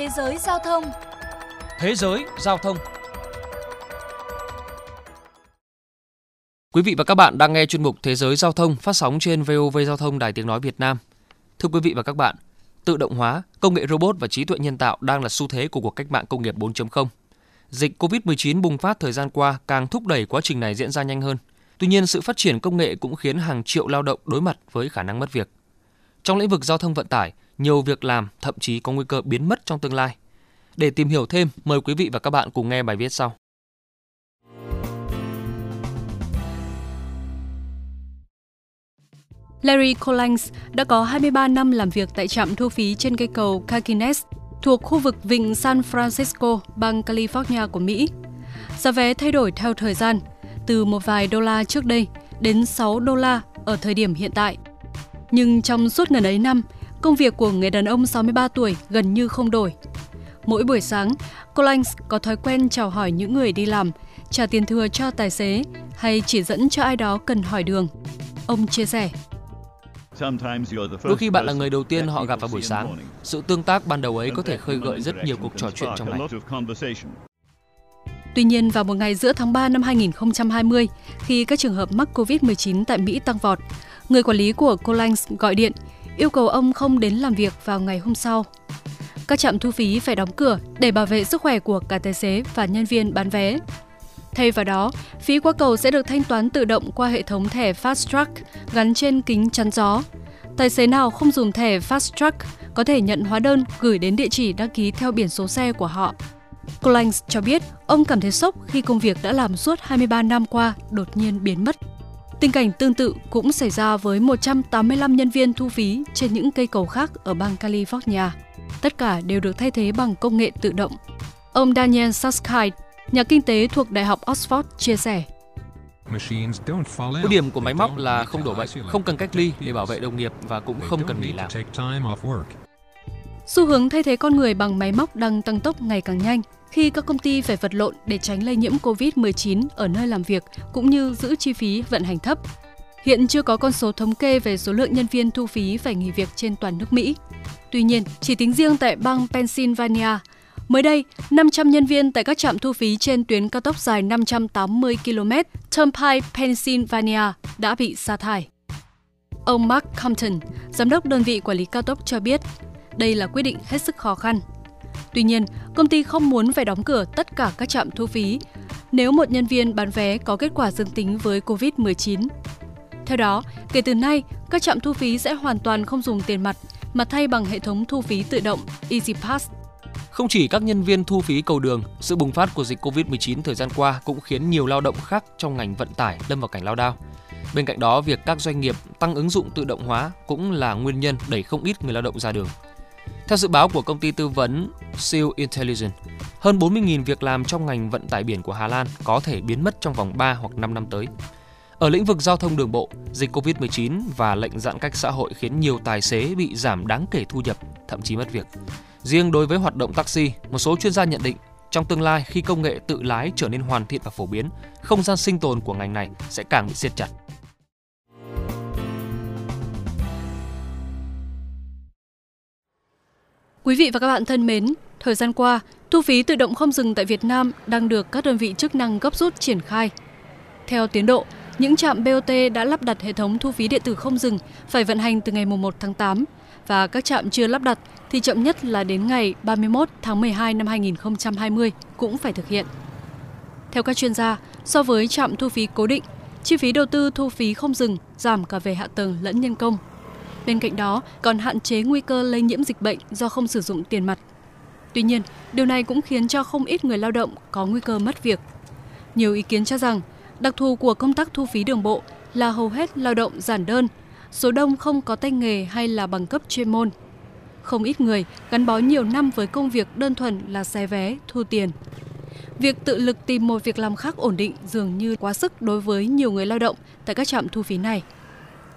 Thế giới giao thông Thế giới giao thông Quý vị và các bạn đang nghe chuyên mục Thế giới giao thông phát sóng trên VOV Giao thông Đài Tiếng Nói Việt Nam. Thưa quý vị và các bạn, tự động hóa, công nghệ robot và trí tuệ nhân tạo đang là xu thế của cuộc cách mạng công nghiệp 4.0. Dịch COVID-19 bùng phát thời gian qua càng thúc đẩy quá trình này diễn ra nhanh hơn. Tuy nhiên, sự phát triển công nghệ cũng khiến hàng triệu lao động đối mặt với khả năng mất việc. Trong lĩnh vực giao thông vận tải, nhiều việc làm thậm chí có nguy cơ biến mất trong tương lai. Để tìm hiểu thêm, mời quý vị và các bạn cùng nghe bài viết sau. Larry Collins đã có 23 năm làm việc tại trạm thu phí trên cây cầu Kakines thuộc khu vực vịnh San Francisco, bang California của Mỹ. Giá vé thay đổi theo thời gian, từ một vài đô la trước đây đến 6 đô la ở thời điểm hiện tại. Nhưng trong suốt ngần ấy năm, công việc của người đàn ông 63 tuổi gần như không đổi. Mỗi buổi sáng, Collins có thói quen chào hỏi những người đi làm, trả tiền thừa cho tài xế hay chỉ dẫn cho ai đó cần hỏi đường. Ông chia sẻ. Đôi khi bạn là người đầu tiên họ gặp vào buổi sáng. Sự tương tác ban đầu ấy có thể khơi gợi rất nhiều cuộc trò chuyện trong ngày. Tuy nhiên, vào một ngày giữa tháng 3 năm 2020, khi các trường hợp mắc COVID-19 tại Mỹ tăng vọt, người quản lý của Collins gọi điện yêu cầu ông không đến làm việc vào ngày hôm sau. Các trạm thu phí phải đóng cửa để bảo vệ sức khỏe của cả tài xế và nhân viên bán vé. Thay vào đó, phí qua cầu sẽ được thanh toán tự động qua hệ thống thẻ Fast Track gắn trên kính chắn gió. Tài xế nào không dùng thẻ Fast Track có thể nhận hóa đơn gửi đến địa chỉ đăng ký theo biển số xe của họ. Collins cho biết ông cảm thấy sốc khi công việc đã làm suốt 23 năm qua đột nhiên biến mất. Tình cảnh tương tự cũng xảy ra với 185 nhân viên thu phí trên những cây cầu khác ở bang California. Tất cả đều được thay thế bằng công nghệ tự động. Ông Daniel Saskite, nhà kinh tế thuộc Đại học Oxford chia sẻ. Ưu điểm của máy móc là không đổ bệnh, không cần cách ly để bảo vệ đồng nghiệp và cũng không cần nghỉ làm. Xu hướng thay thế con người bằng máy móc đang tăng tốc ngày càng nhanh khi các công ty phải vật lộn để tránh lây nhiễm COVID-19 ở nơi làm việc cũng như giữ chi phí vận hành thấp. Hiện chưa có con số thống kê về số lượng nhân viên thu phí phải nghỉ việc trên toàn nước Mỹ. Tuy nhiên, chỉ tính riêng tại bang Pennsylvania, mới đây, 500 nhân viên tại các trạm thu phí trên tuyến cao tốc dài 580 km Turnpike, Pennsylvania đã bị sa thải. Ông Mark Compton, giám đốc đơn vị quản lý cao tốc cho biết, đây là quyết định hết sức khó khăn. Tuy nhiên, công ty không muốn phải đóng cửa tất cả các trạm thu phí nếu một nhân viên bán vé có kết quả dương tính với COVID-19. Theo đó, kể từ nay, các trạm thu phí sẽ hoàn toàn không dùng tiền mặt mà thay bằng hệ thống thu phí tự động EasyPass. Không chỉ các nhân viên thu phí cầu đường, sự bùng phát của dịch COVID-19 thời gian qua cũng khiến nhiều lao động khác trong ngành vận tải lâm vào cảnh lao đao. Bên cạnh đó, việc các doanh nghiệp tăng ứng dụng tự động hóa cũng là nguyên nhân đẩy không ít người lao động ra đường. Theo dự báo của công ty tư vấn Seal Intelligence, hơn 40.000 việc làm trong ngành vận tải biển của Hà Lan có thể biến mất trong vòng 3 hoặc 5 năm tới. Ở lĩnh vực giao thông đường bộ, dịch Covid-19 và lệnh giãn cách xã hội khiến nhiều tài xế bị giảm đáng kể thu nhập, thậm chí mất việc. Riêng đối với hoạt động taxi, một số chuyên gia nhận định trong tương lai khi công nghệ tự lái trở nên hoàn thiện và phổ biến, không gian sinh tồn của ngành này sẽ càng bị siết chặt. Quý vị và các bạn thân mến, thời gian qua, thu phí tự động không dừng tại Việt Nam đang được các đơn vị chức năng gấp rút triển khai. Theo tiến độ, những trạm BOT đã lắp đặt hệ thống thu phí điện tử không dừng phải vận hành từ ngày 1 tháng 8 và các trạm chưa lắp đặt thì chậm nhất là đến ngày 31 tháng 12 năm 2020 cũng phải thực hiện. Theo các chuyên gia, so với trạm thu phí cố định, chi phí đầu tư thu phí không dừng giảm cả về hạ tầng lẫn nhân công. Bên cạnh đó, còn hạn chế nguy cơ lây nhiễm dịch bệnh do không sử dụng tiền mặt. Tuy nhiên, điều này cũng khiến cho không ít người lao động có nguy cơ mất việc. Nhiều ý kiến cho rằng, đặc thù của công tác thu phí đường bộ là hầu hết lao động giản đơn, số đông không có tay nghề hay là bằng cấp chuyên môn. Không ít người gắn bó nhiều năm với công việc đơn thuần là xe vé, thu tiền. Việc tự lực tìm một việc làm khác ổn định dường như quá sức đối với nhiều người lao động tại các trạm thu phí này.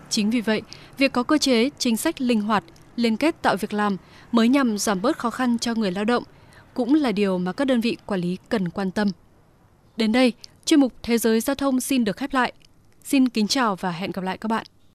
Chính vì vậy, việc có cơ chế, chính sách linh hoạt, liên kết tạo việc làm mới nhằm giảm bớt khó khăn cho người lao động, cũng là điều mà các đơn vị quản lý cần quan tâm. Đến đây, chuyên mục Thế giới giao thông xin được khép lại. Xin kính chào và hẹn gặp lại các bạn.